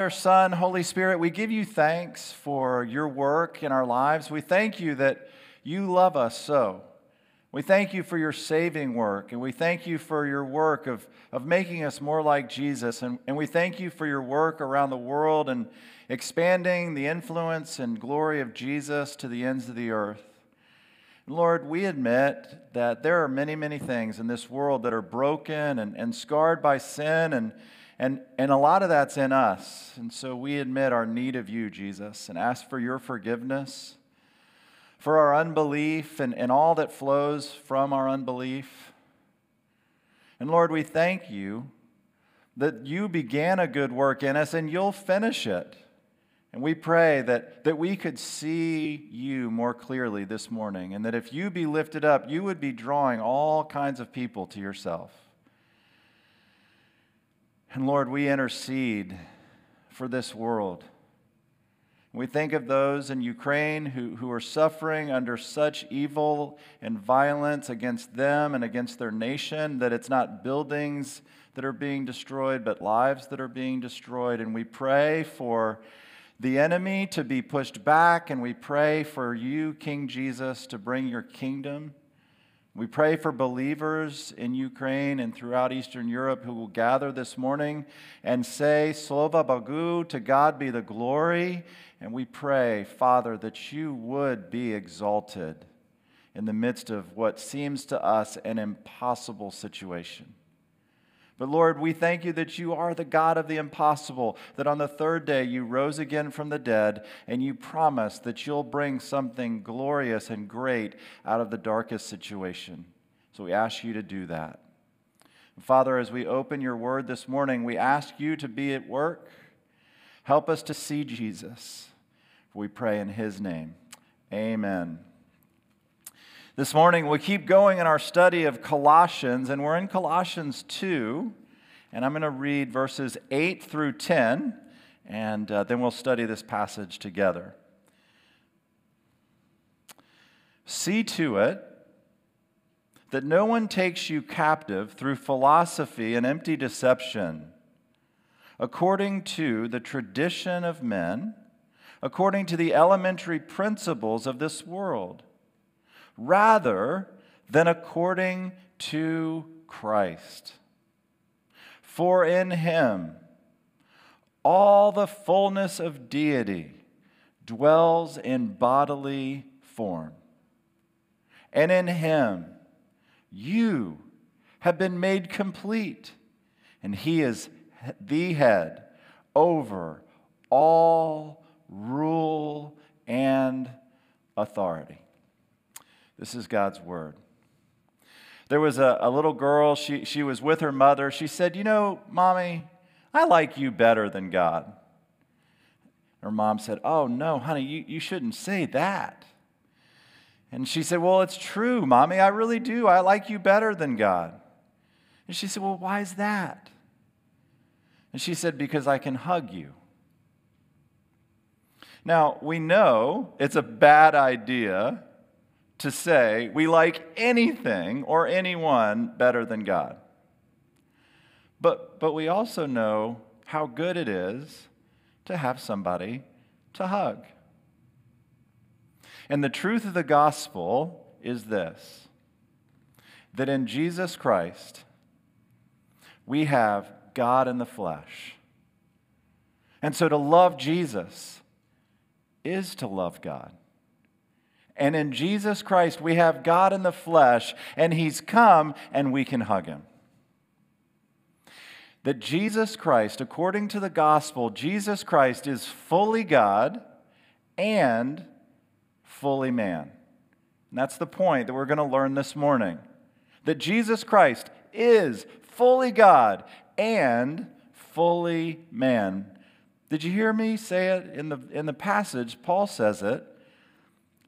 Father, Son, Holy Spirit, we give you thanks for your work in our lives. We thank you that you love us so. We thank you for your saving work, and we thank you for your work of, of making us more like Jesus. And, and we thank you for your work around the world and expanding the influence and glory of Jesus to the ends of the earth. Lord, we admit that there are many, many things in this world that are broken and, and scarred by sin and and, and a lot of that's in us. And so we admit our need of you, Jesus, and ask for your forgiveness, for our unbelief and, and all that flows from our unbelief. And Lord, we thank you that you began a good work in us and you'll finish it. And we pray that, that we could see you more clearly this morning, and that if you be lifted up, you would be drawing all kinds of people to yourself. And Lord, we intercede for this world. We think of those in Ukraine who, who are suffering under such evil and violence against them and against their nation that it's not buildings that are being destroyed, but lives that are being destroyed. And we pray for the enemy to be pushed back, and we pray for you, King Jesus, to bring your kingdom. We pray for believers in Ukraine and throughout Eastern Europe who will gather this morning and say, Slava Bogu, to God be the glory. And we pray, Father, that you would be exalted in the midst of what seems to us an impossible situation. But Lord, we thank you that you are the God of the impossible, that on the third day you rose again from the dead, and you promise that you'll bring something glorious and great out of the darkest situation. So we ask you to do that. Father, as we open your word this morning, we ask you to be at work. Help us to see Jesus. We pray in his name. Amen. This morning, we keep going in our study of Colossians, and we're in Colossians 2, and I'm going to read verses 8 through 10, and uh, then we'll study this passage together. See to it that no one takes you captive through philosophy and empty deception, according to the tradition of men, according to the elementary principles of this world rather than according to Christ. For in him all the fullness of deity dwells in bodily form. And in him you have been made complete, and he is the head over all rule and authority. This is God's word. There was a, a little girl, she, she was with her mother. She said, You know, mommy, I like you better than God. Her mom said, Oh, no, honey, you, you shouldn't say that. And she said, Well, it's true, mommy, I really do. I like you better than God. And she said, Well, why is that? And she said, Because I can hug you. Now, we know it's a bad idea to say we like anything or anyone better than God. But, but we also know how good it is to have somebody to hug. And the truth of the gospel is this that in Jesus Christ, we have God in the flesh. And so to love Jesus is to love God. And in Jesus Christ, we have God in the flesh, and He's come, and we can hug Him. That Jesus Christ, according to the gospel, Jesus Christ is fully God and fully man. And that's the point that we're going to learn this morning. That Jesus Christ is fully God and fully man. Did you hear me say it in the, in the passage? Paul says it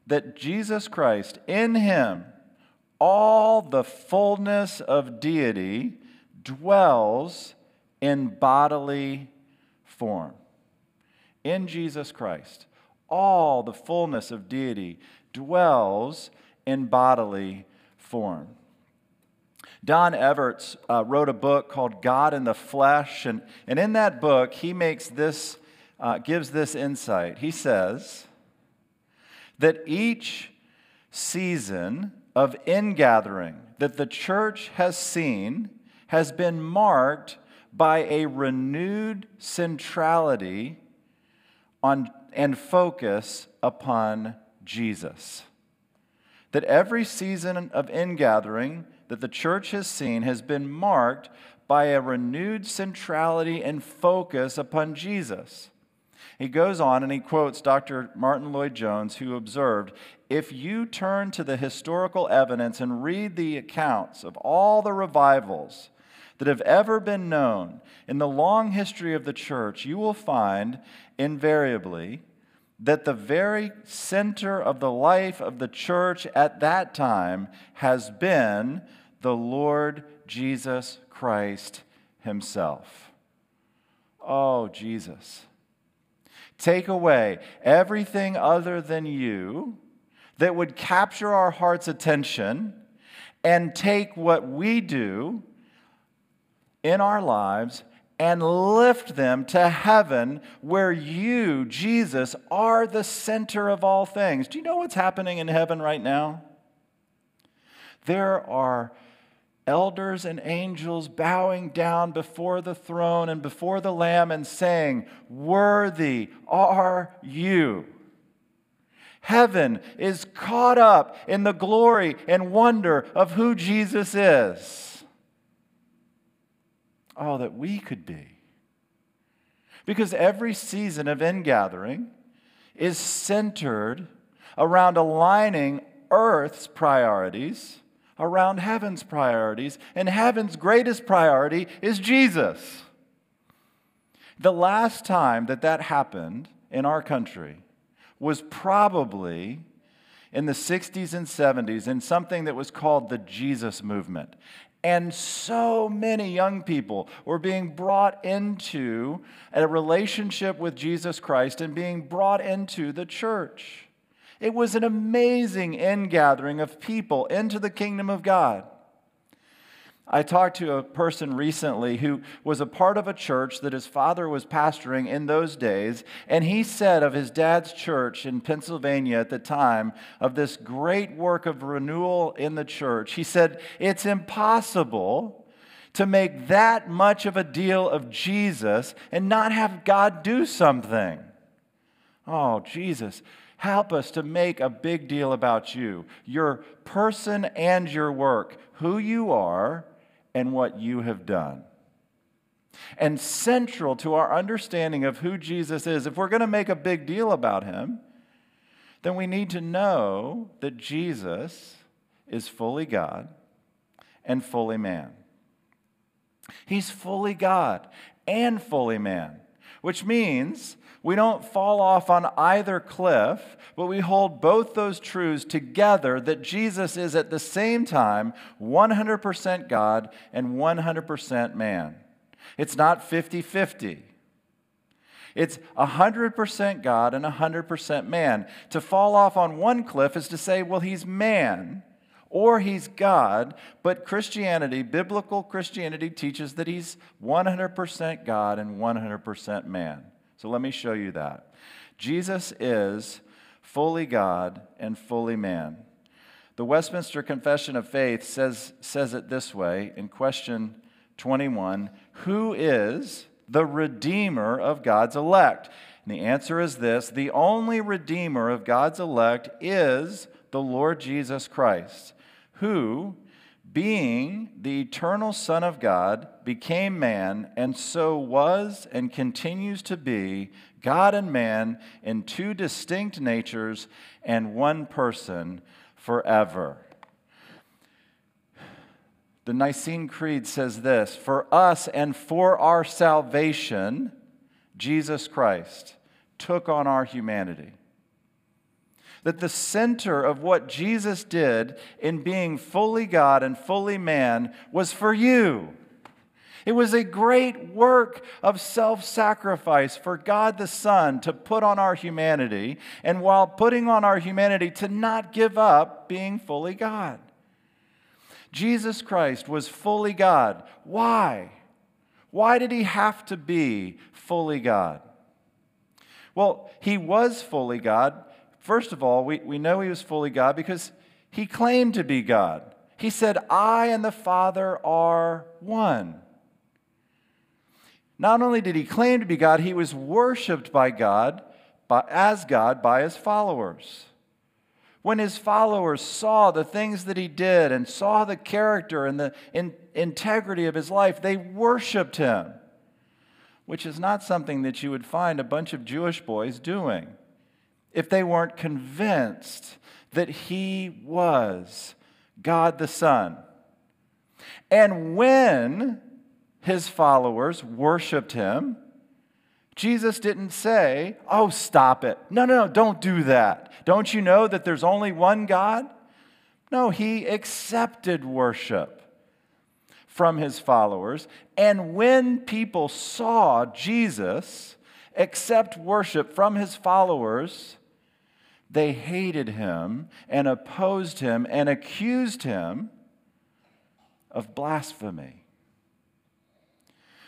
that Jesus Christ, in him, all the fullness of deity dwells in bodily form. In Jesus Christ, all the fullness of deity dwells in bodily form. Don Everts uh, wrote a book called God in the Flesh, and, and in that book, he makes this uh, gives this insight. He says that each season of ingathering that the church has seen has been marked by a renewed centrality on, and focus upon Jesus. That every season of ingathering that the church has seen has been marked by a renewed centrality and focus upon Jesus. He goes on and he quotes Dr. Martyn Lloyd-Jones, who observed If you turn to the historical evidence and read the accounts of all the revivals that have ever been known in the long history of the church, you will find invariably that the very center of the life of the church at that time has been the Lord Jesus Christ Himself. Oh, Jesus. Take away everything other than you that would capture our heart's attention and take what we do in our lives and lift them to heaven where you, Jesus, are the center of all things. Do you know what's happening in heaven right now? There are elders and angels bowing down before the throne and before the Lamb and saying, Worthy are you. Heaven is caught up in the glory and wonder of who Jesus is. Oh, that we could be. Because every season of ingathering is centered around aligning earth's priorities around heaven's priorities, and heaven's greatest priority is Jesus. The last time that that happened in our country was probably in the 60s and 70s in something that was called the Jesus movement. And so many young people were being brought into a relationship with Jesus Christ and being brought into the church. It was an amazing ingathering of people into the kingdom of God. I talked to a person recently who was a part of a church that his father was pastoring in those days, and he said of his dad's church in Pennsylvania at the time of this great work of renewal in the church, he said, It's impossible to make that much of a deal of Jesus and not have God do something. Oh, Jesus. Help us to make a big deal about you, your person and your work, who you are, and what you have done. And central to our understanding of who Jesus is, if we're going to make a big deal about him, then we need to know that Jesus is fully God and fully man. He's fully God and fully man, which means we don't fall off on either cliff, but we hold both those truths together that Jesus is at the same time 100% God and 100% man. It's not 50 50. It's 100% God and 100% man. To fall off on one cliff is to say, well, he's man or he's God, but Christianity, biblical Christianity, teaches that he's 100% God and 100% man. So let me show you that. Jesus is fully God and fully man. The Westminster Confession of Faith says, says it this way in question 21 Who is the Redeemer of God's elect? And the answer is this the only Redeemer of God's elect is the Lord Jesus Christ, who, being the eternal Son of God, became man, and so was and continues to be God and man in two distinct natures and one person forever. The Nicene Creed says this For us and for our salvation, Jesus Christ took on our humanity that the center of what Jesus did in being fully God and fully man was for you. It was a great work of self sacrifice for God the Son to put on our humanity, and while putting on our humanity, to not give up being fully God. Jesus Christ was fully God. Why? Why did he have to be fully God? Well, he was fully God. First of all, we, we know he was fully God because he claimed to be God. He said, I and the Father are one. Not only did he claim to be God, he was worshiped by God, by, as God, by his followers. When his followers saw the things that he did and saw the character and the in, integrity of his life, they worshiped him, which is not something that you would find a bunch of Jewish boys doing if they weren't convinced that he was God the Son. And when his followers worshiped him, Jesus didn't say, Oh, stop it. No, no, no, don't do that. Don't you know that there's only one God? No, he accepted worship from his followers. And when people saw Jesus accept worship from his followers, they hated him and opposed him and accused him of blasphemy.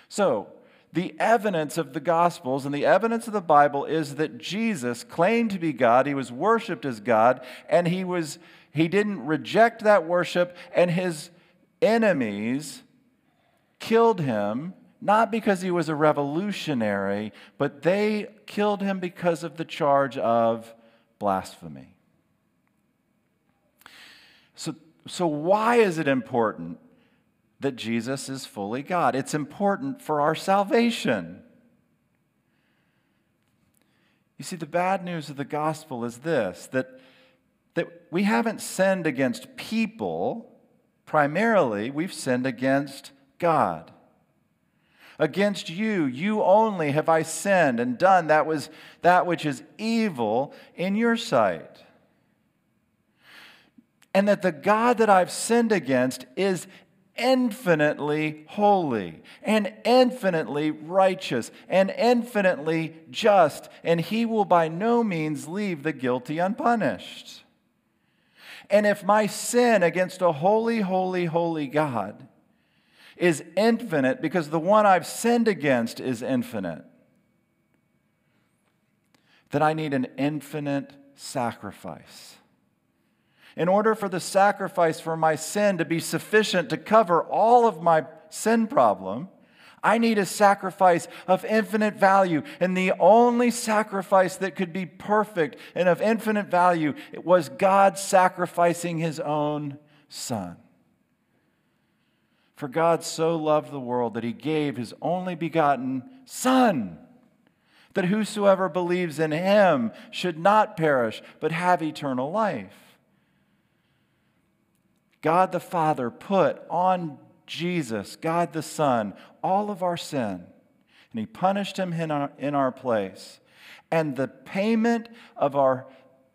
So, the evidence of the Gospels and the evidence of the Bible is that Jesus claimed to be God, he was worshiped as God, and he, was, he didn't reject that worship, and his enemies killed him not because he was a revolutionary, but they killed him because of the charge of blasphemy. So, so why is it important that Jesus is fully God. It's important for our salvation. You see, the bad news of the gospel is this that, that we haven't sinned against people, primarily, we've sinned against God. Against you, you only have I sinned and done that, was, that which is evil in your sight. And that the God that I've sinned against is infinitely holy and infinitely righteous and infinitely just, and he will by no means leave the guilty unpunished. And if my sin against a holy, holy, holy God is infinite because the one I've sinned against is infinite, then I need an infinite sacrifice in order for the sacrifice for my sin to be sufficient to cover all of my sin problem, I need a sacrifice of infinite value. And the only sacrifice that could be perfect and of infinite value was God sacrificing his own son. For God so loved the world that he gave his only begotten son that whosoever believes in him should not perish but have eternal life. God the Father put on Jesus, God the Son, all of our sin, and He punished Him in our, in our place. And the payment of, our,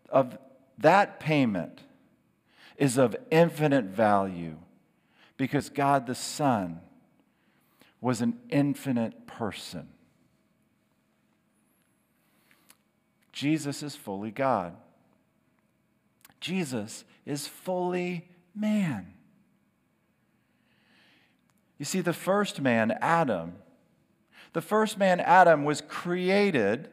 of that payment is of infinite value because God the Son was an infinite person. Jesus is fully God. Jesus is fully man. You see, the first man, Adam, the first man, Adam, was created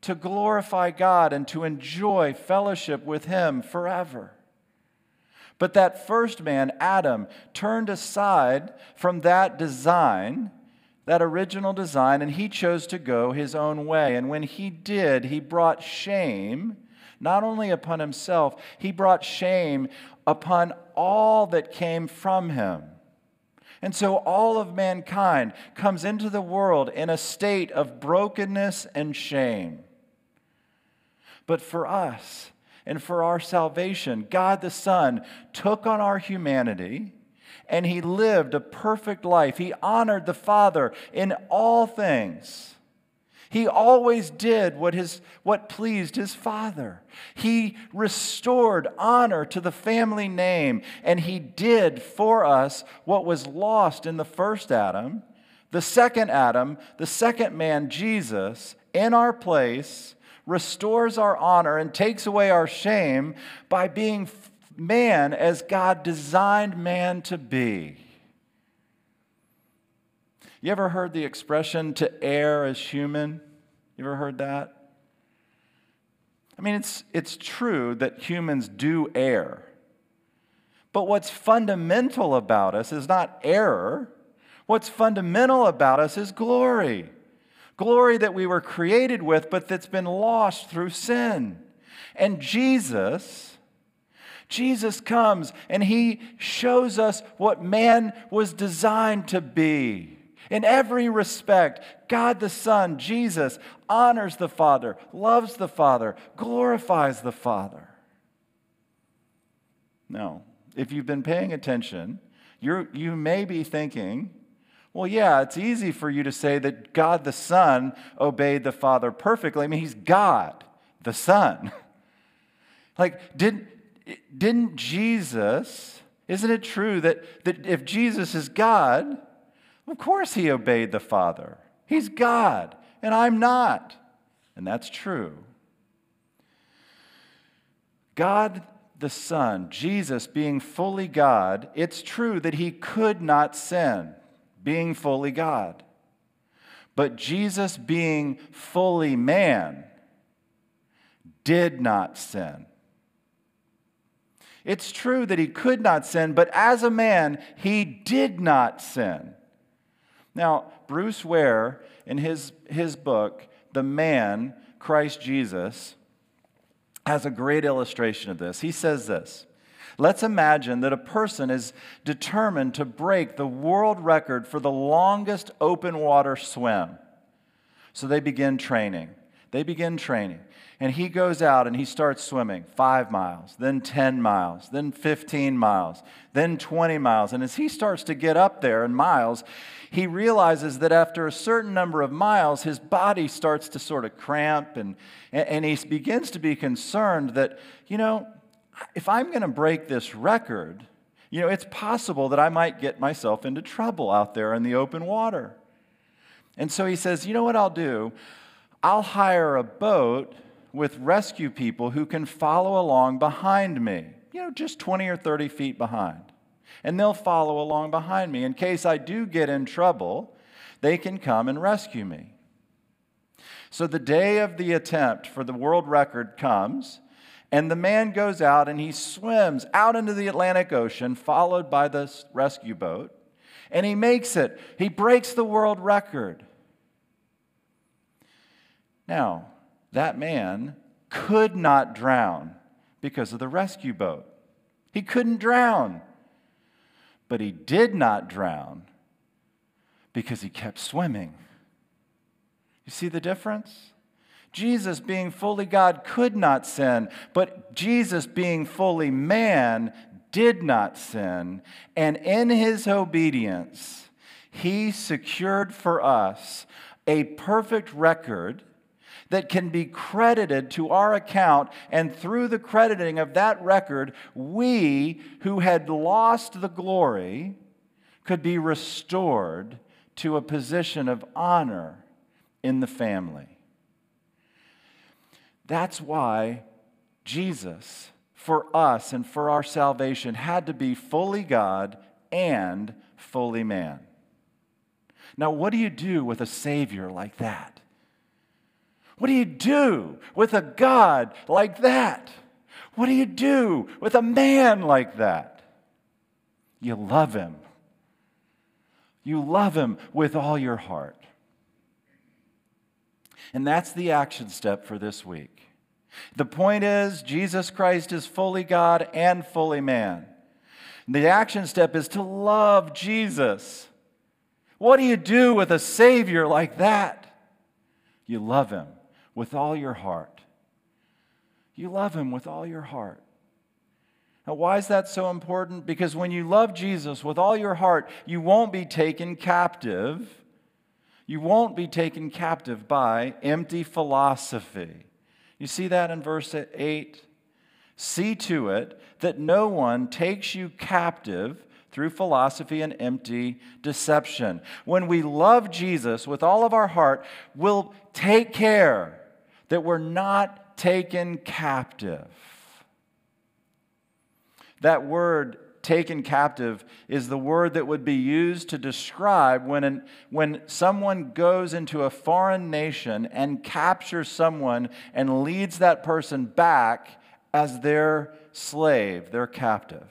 to glorify God and to enjoy fellowship with Him forever. But that first man, Adam, turned aside from that design, that original design, and he chose to go his own way. And when he did, he brought shame not only upon himself, he brought shame upon all that came from him. And so all of mankind comes into the world in a state of brokenness and shame. But for us and for our salvation, God the Son took on our humanity and he lived a perfect life. He honored the Father in all things. He always did what, his, what pleased his father. He restored honor to the family name, and he did for us what was lost in the first Adam. The second Adam, the second man, Jesus, in our place, restores our honor and takes away our shame by being man as God designed man to be. You ever heard the expression to err as human? You ever heard that? I mean, it's, it's true that humans do err. But what's fundamental about us is not error. What's fundamental about us is glory. Glory that we were created with, but that's been lost through sin. And Jesus, Jesus comes and he shows us what man was designed to be. In every respect, God the Son, Jesus, honors the Father, loves the Father, glorifies the Father. Now, if you've been paying attention, you you may be thinking, well, yeah, it's easy for you to say that God the Son obeyed the Father perfectly. I mean, He's God, the Son. like, didn't, didn't Jesus, isn't it true that, that if Jesus is God, of course he obeyed the Father. He's God, and I'm not. And that's true. God the Son, Jesus being fully God, it's true that he could not sin, being fully God. But Jesus being fully man did not sin. It's true that he could not sin, but as a man, he did not sin. Now, Bruce Ware, in his, his book, The Man, Christ Jesus, has a great illustration of this. He says this Let's imagine that a person is determined to break the world record for the longest open water swim. So they begin training. They begin training. And he goes out and he starts swimming five miles, then 10 miles, then 15 miles, then 20 miles. And as he starts to get up there in miles, he realizes that after a certain number of miles, his body starts to sort of cramp and, and he begins to be concerned that, you know, if I'm going to break this record, you know, it's possible that I might get myself into trouble out there in the open water. And so he says, you know what I'll do? I'll hire a boat with rescue people who can follow along behind me, you know, just 20 or 30 feet behind and they'll follow along behind me. In case I do get in trouble, they can come and rescue me. So the day of the attempt for the world record comes, and the man goes out and he swims out into the Atlantic Ocean, followed by this rescue boat, and he makes it. He breaks the world record. Now, that man could not drown because of the rescue boat. He couldn't drown but he did not drown because he kept swimming. You see the difference? Jesus, being fully God, could not sin, but Jesus, being fully man, did not sin. And in his obedience, he secured for us a perfect record that can be credited to our account. And through the crediting of that record, we who had lost the glory could be restored to a position of honor in the family. That's why Jesus, for us and for our salvation, had to be fully God and fully man. Now, what do you do with a Savior like that? What do you do with a God like that? What do you do with a man like that? You love him. You love him with all your heart. And that's the action step for this week. The point is, Jesus Christ is fully God and fully man. The action step is to love Jesus. What do you do with a Savior like that? You love him with all your heart. You love him with all your heart. Now, why is that so important? Because when you love Jesus with all your heart, you won't be taken captive. You won't be taken captive by empty philosophy. You see that in verse 8? See to it that no one takes you captive through philosophy and empty deception. When we love Jesus with all of our heart, we'll take care that we're not taken captive. That word taken captive is the word that would be used to describe when, an, when someone goes into a foreign nation and captures someone and leads that person back as their slave, their captive.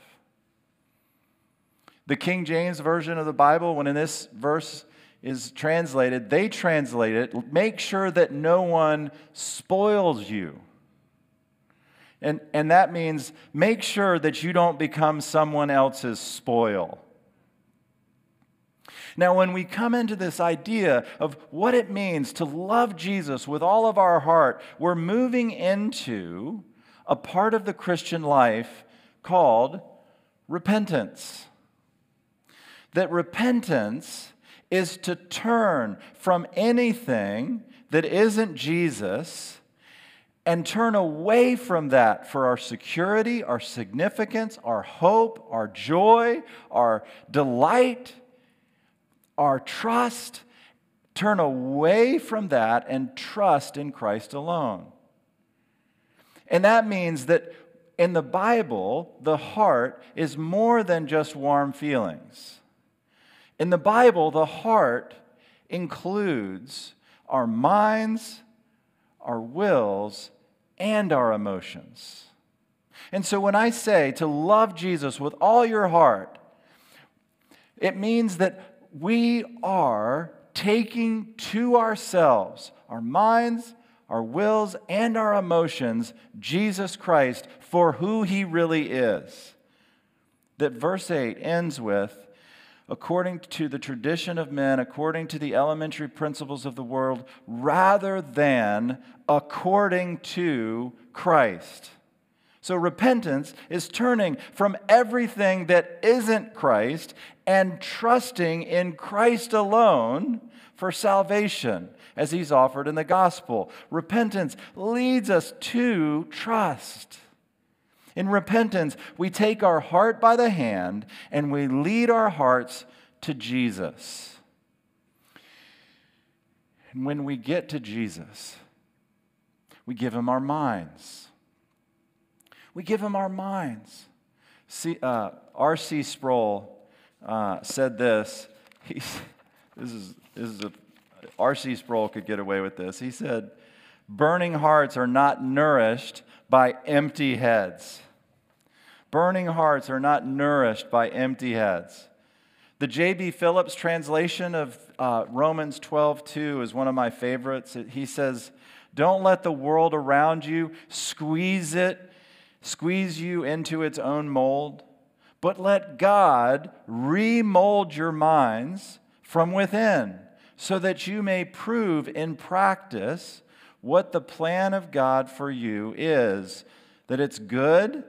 The King James Version of the Bible, when in this verse is translated, they translate it make sure that no one spoils you. And, and that means make sure that you don't become someone else's spoil. Now, when we come into this idea of what it means to love Jesus with all of our heart, we're moving into a part of the Christian life called repentance that repentance is to turn from anything that isn't Jesus and turn away from that for our security, our significance, our hope, our joy, our delight, our trust. Turn away from that and trust in Christ alone. And that means that in the Bible, the heart is more than just warm feelings. In the Bible, the heart includes our minds, our wills, and our emotions. And so when I say to love Jesus with all your heart, it means that we are taking to ourselves, our minds, our wills, and our emotions, Jesus Christ for who he really is. That verse 8 ends with according to the tradition of men, according to the elementary principles of the world, rather than according to Christ. So, repentance is turning from everything that isn't Christ and trusting in Christ alone for salvation as he's offered in the gospel. Repentance leads us to trust. In repentance, we take our heart by the hand and we lead our hearts to Jesus. And when we get to Jesus, we give him our minds. We give him our minds. See, uh, R.C. Sproul uh, said this. He, this is, this is a, R.C. Sproul could get away with this. He said, Burning hearts are not nourished by empty heads. Burning hearts are not nourished by empty heads. The J.B. Phillips translation of uh, Romans 12, 2 is one of my favorites. He says, Don't let the world around you squeeze it, squeeze you into its own mold, but let God remold your minds from within so that you may prove in practice what the plan of God for you is that it's good,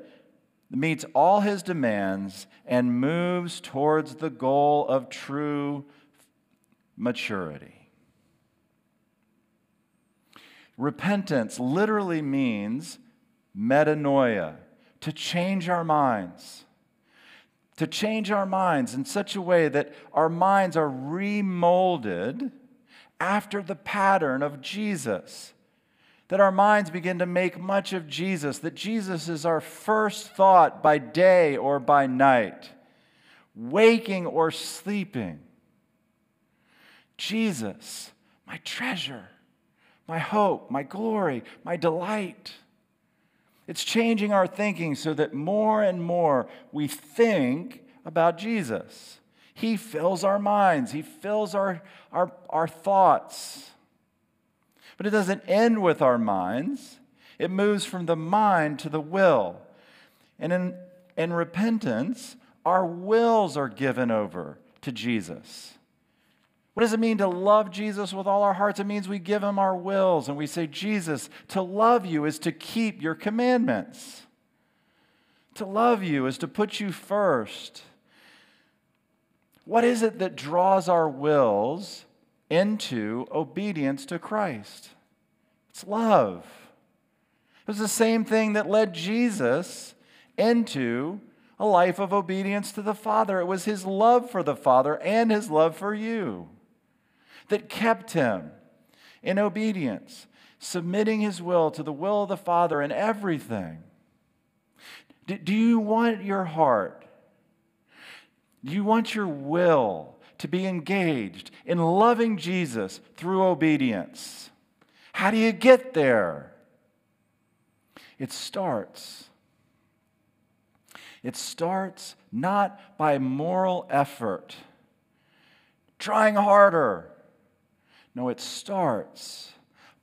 meets all his demands, and moves towards the goal of true maturity. Repentance literally means metanoia, to change our minds. To change our minds in such a way that our minds are remolded after the pattern of Jesus that our minds begin to make much of Jesus, that Jesus is our first thought by day or by night, waking or sleeping. Jesus, my treasure, my hope, my glory, my delight. It's changing our thinking so that more and more we think about Jesus. He fills our minds, He fills our, our, our thoughts. But it doesn't end with our minds, it moves from the mind to the will. And in, in repentance, our wills are given over to Jesus. What does it mean to love Jesus with all our hearts? It means we give him our wills and we say, Jesus, to love you is to keep your commandments. To love you is to put you first. What is it that draws our wills into obedience to Christ. It's love. It was the same thing that led Jesus into a life of obedience to the Father. It was his love for the Father and his love for you that kept him in obedience, submitting his will to the will of the Father in everything. Do you want your heart Do You want your will to be engaged in loving Jesus through obedience. How do you get there? It starts. It starts not by moral effort, trying harder. No, it starts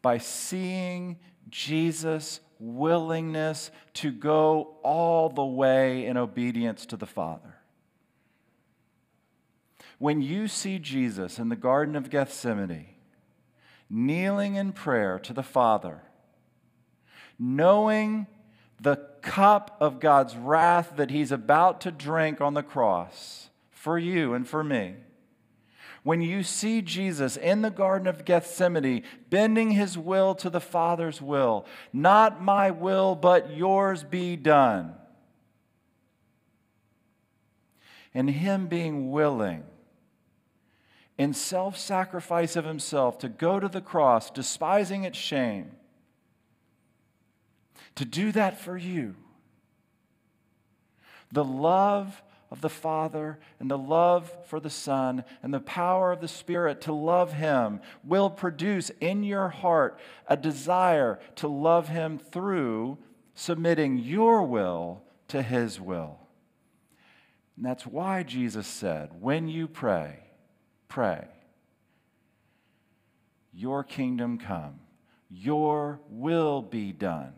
by seeing Jesus' willingness to go all the way in obedience to the Father. When you see Jesus in the Garden of Gethsemane, kneeling in prayer to the Father, knowing the cup of God's wrath that he's about to drink on the cross for you and for me, when you see Jesus in the Garden of Gethsemane bending his will to the Father's will, not my will, but yours be done, and him being willing in self sacrifice of himself to go to the cross, despising its shame, to do that for you. The love of the Father and the love for the Son and the power of the Spirit to love Him will produce in your heart a desire to love Him through submitting your will to His will. And that's why Jesus said, when you pray, pray, Your kingdom come, your will be done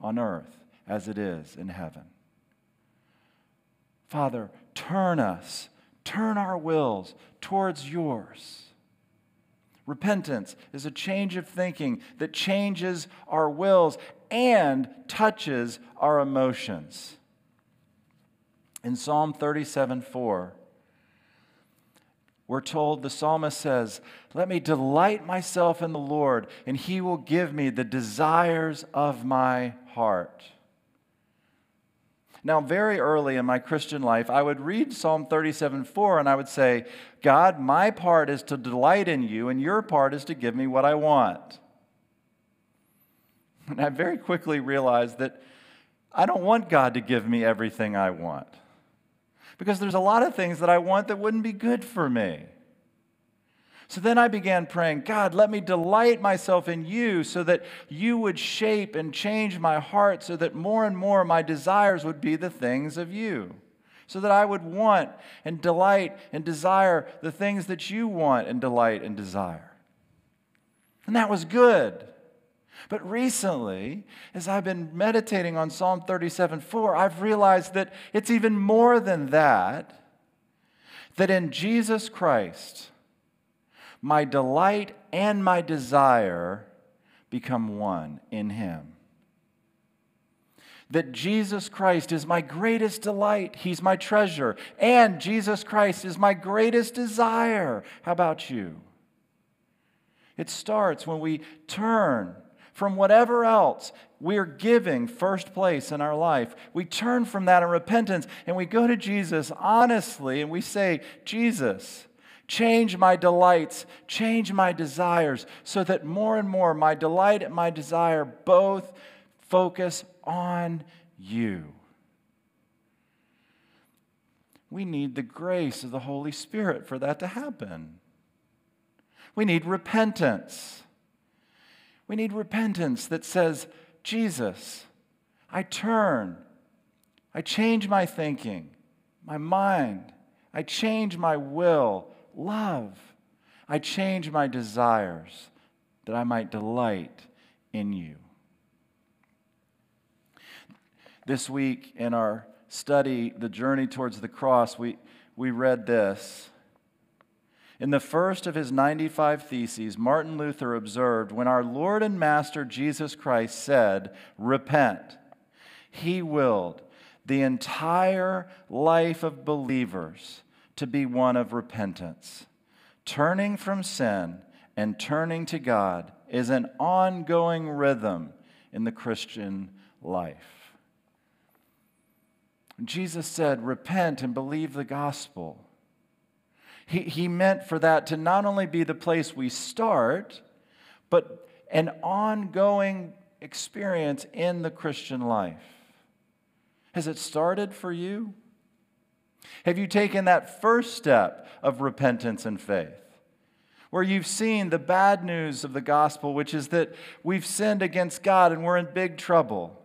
on earth as it is in heaven. Father, turn us, turn our wills towards yours. Repentance is a change of thinking that changes our wills and touches our emotions. In Psalm 37 4, we're told the psalmist says, Let me delight myself in the Lord, and he will give me the desires of my heart. Now, very early in my Christian life, I would read Psalm 37 4 and I would say, God, my part is to delight in you, and your part is to give me what I want. And I very quickly realized that I don't want God to give me everything I want. Because there's a lot of things that I want that wouldn't be good for me. So then I began praying, God, let me delight myself in you so that you would shape and change my heart so that more and more my desires would be the things of you. So that I would want and delight and desire the things that you want and delight and desire. And that was good. But recently, as I've been meditating on Psalm 37 4, I've realized that it's even more than that. That in Jesus Christ, my delight and my desire become one in Him. That Jesus Christ is my greatest delight, He's my treasure, and Jesus Christ is my greatest desire. How about you? It starts when we turn from whatever else we're giving first place in our life. We turn from that in repentance and we go to Jesus honestly and we say, Jesus, Change my delights, change my desires, so that more and more my delight and my desire both focus on you. We need the grace of the Holy Spirit for that to happen. We need repentance. We need repentance that says, Jesus, I turn, I change my thinking, my mind, I change my will love. I change my desires that I might delight in you. This week in our study, The Journey Towards the Cross, we, we read this. In the first of his 95 Theses, Martin Luther observed when our Lord and Master Jesus Christ said, Repent, he willed the entire life of believers to be one of repentance. Turning from sin and turning to God is an ongoing rhythm in the Christian life. Jesus said, Repent and believe the gospel. He, he meant for that to not only be the place we start, but an ongoing experience in the Christian life. Has it started for you? Have you taken that first step of repentance and faith? Where you've seen the bad news of the gospel, which is that we've sinned against God and we're in big trouble.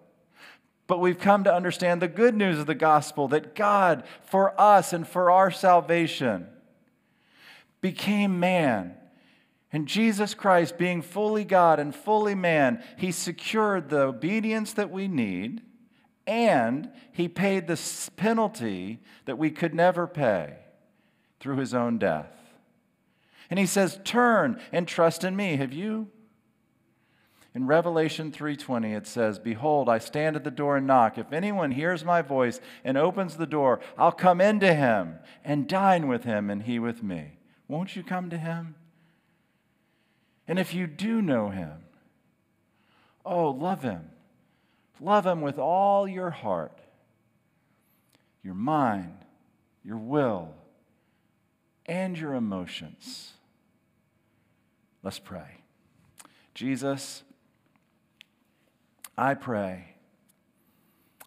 But we've come to understand the good news of the gospel that God, for us and for our salvation, became man. And Jesus Christ, being fully God and fully man, he secured the obedience that we need and he paid the penalty that we could never pay through his own death. And he says, "Turn and trust in me." Have you? In Revelation 3:20 it says, "Behold, I stand at the door and knock. If anyone hears my voice and opens the door, I'll come into him and dine with him and he with me." Won't you come to him? And if you do know him, oh, love him. Love him with all your heart, your mind, your will, and your emotions. Let's pray. Jesus, I pray.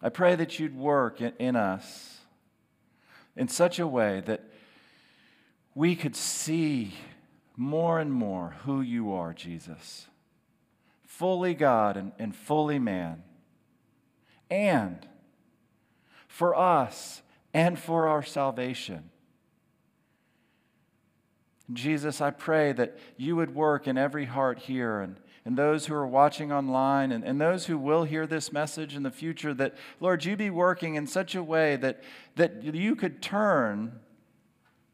I pray that you'd work in, us in such a way that we could see more and more who you are, Jesus. Fully God and, and fully man. And for us and for our salvation. Jesus, I pray that you would work in every heart here and, and those who are watching online and, and those who will hear this message in the future, that, Lord, you be working in such a way that, that you could turn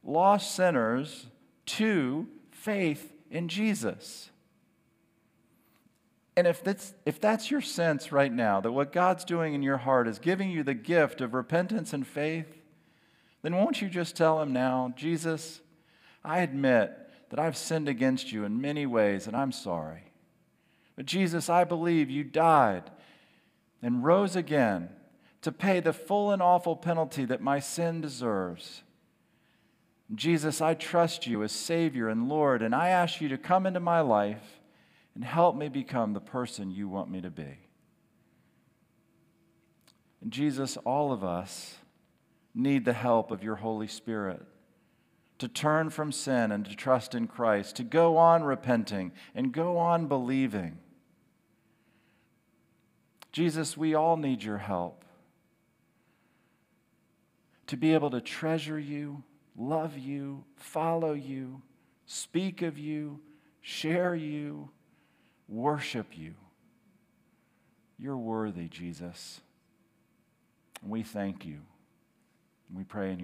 lost sinners to faith in Jesus. And if that's, if that's your sense right now, that what God's doing in your heart is giving you the gift of repentance and faith, then won't you just tell Him now, Jesus, I admit that I've sinned against you in many ways and I'm sorry. But Jesus, I believe you died and rose again to pay the full and awful penalty that my sin deserves. Jesus, I trust you as Savior and Lord, and I ask you to come into my life and help me become the person you want me to be. And Jesus, all of us need the help of your Holy Spirit to turn from sin and to trust in Christ, to go on repenting and go on believing. Jesus, we all need your help to be able to treasure you, love you, follow you, speak of you, share you, worship you. You're worthy, Jesus. We thank you. We pray in your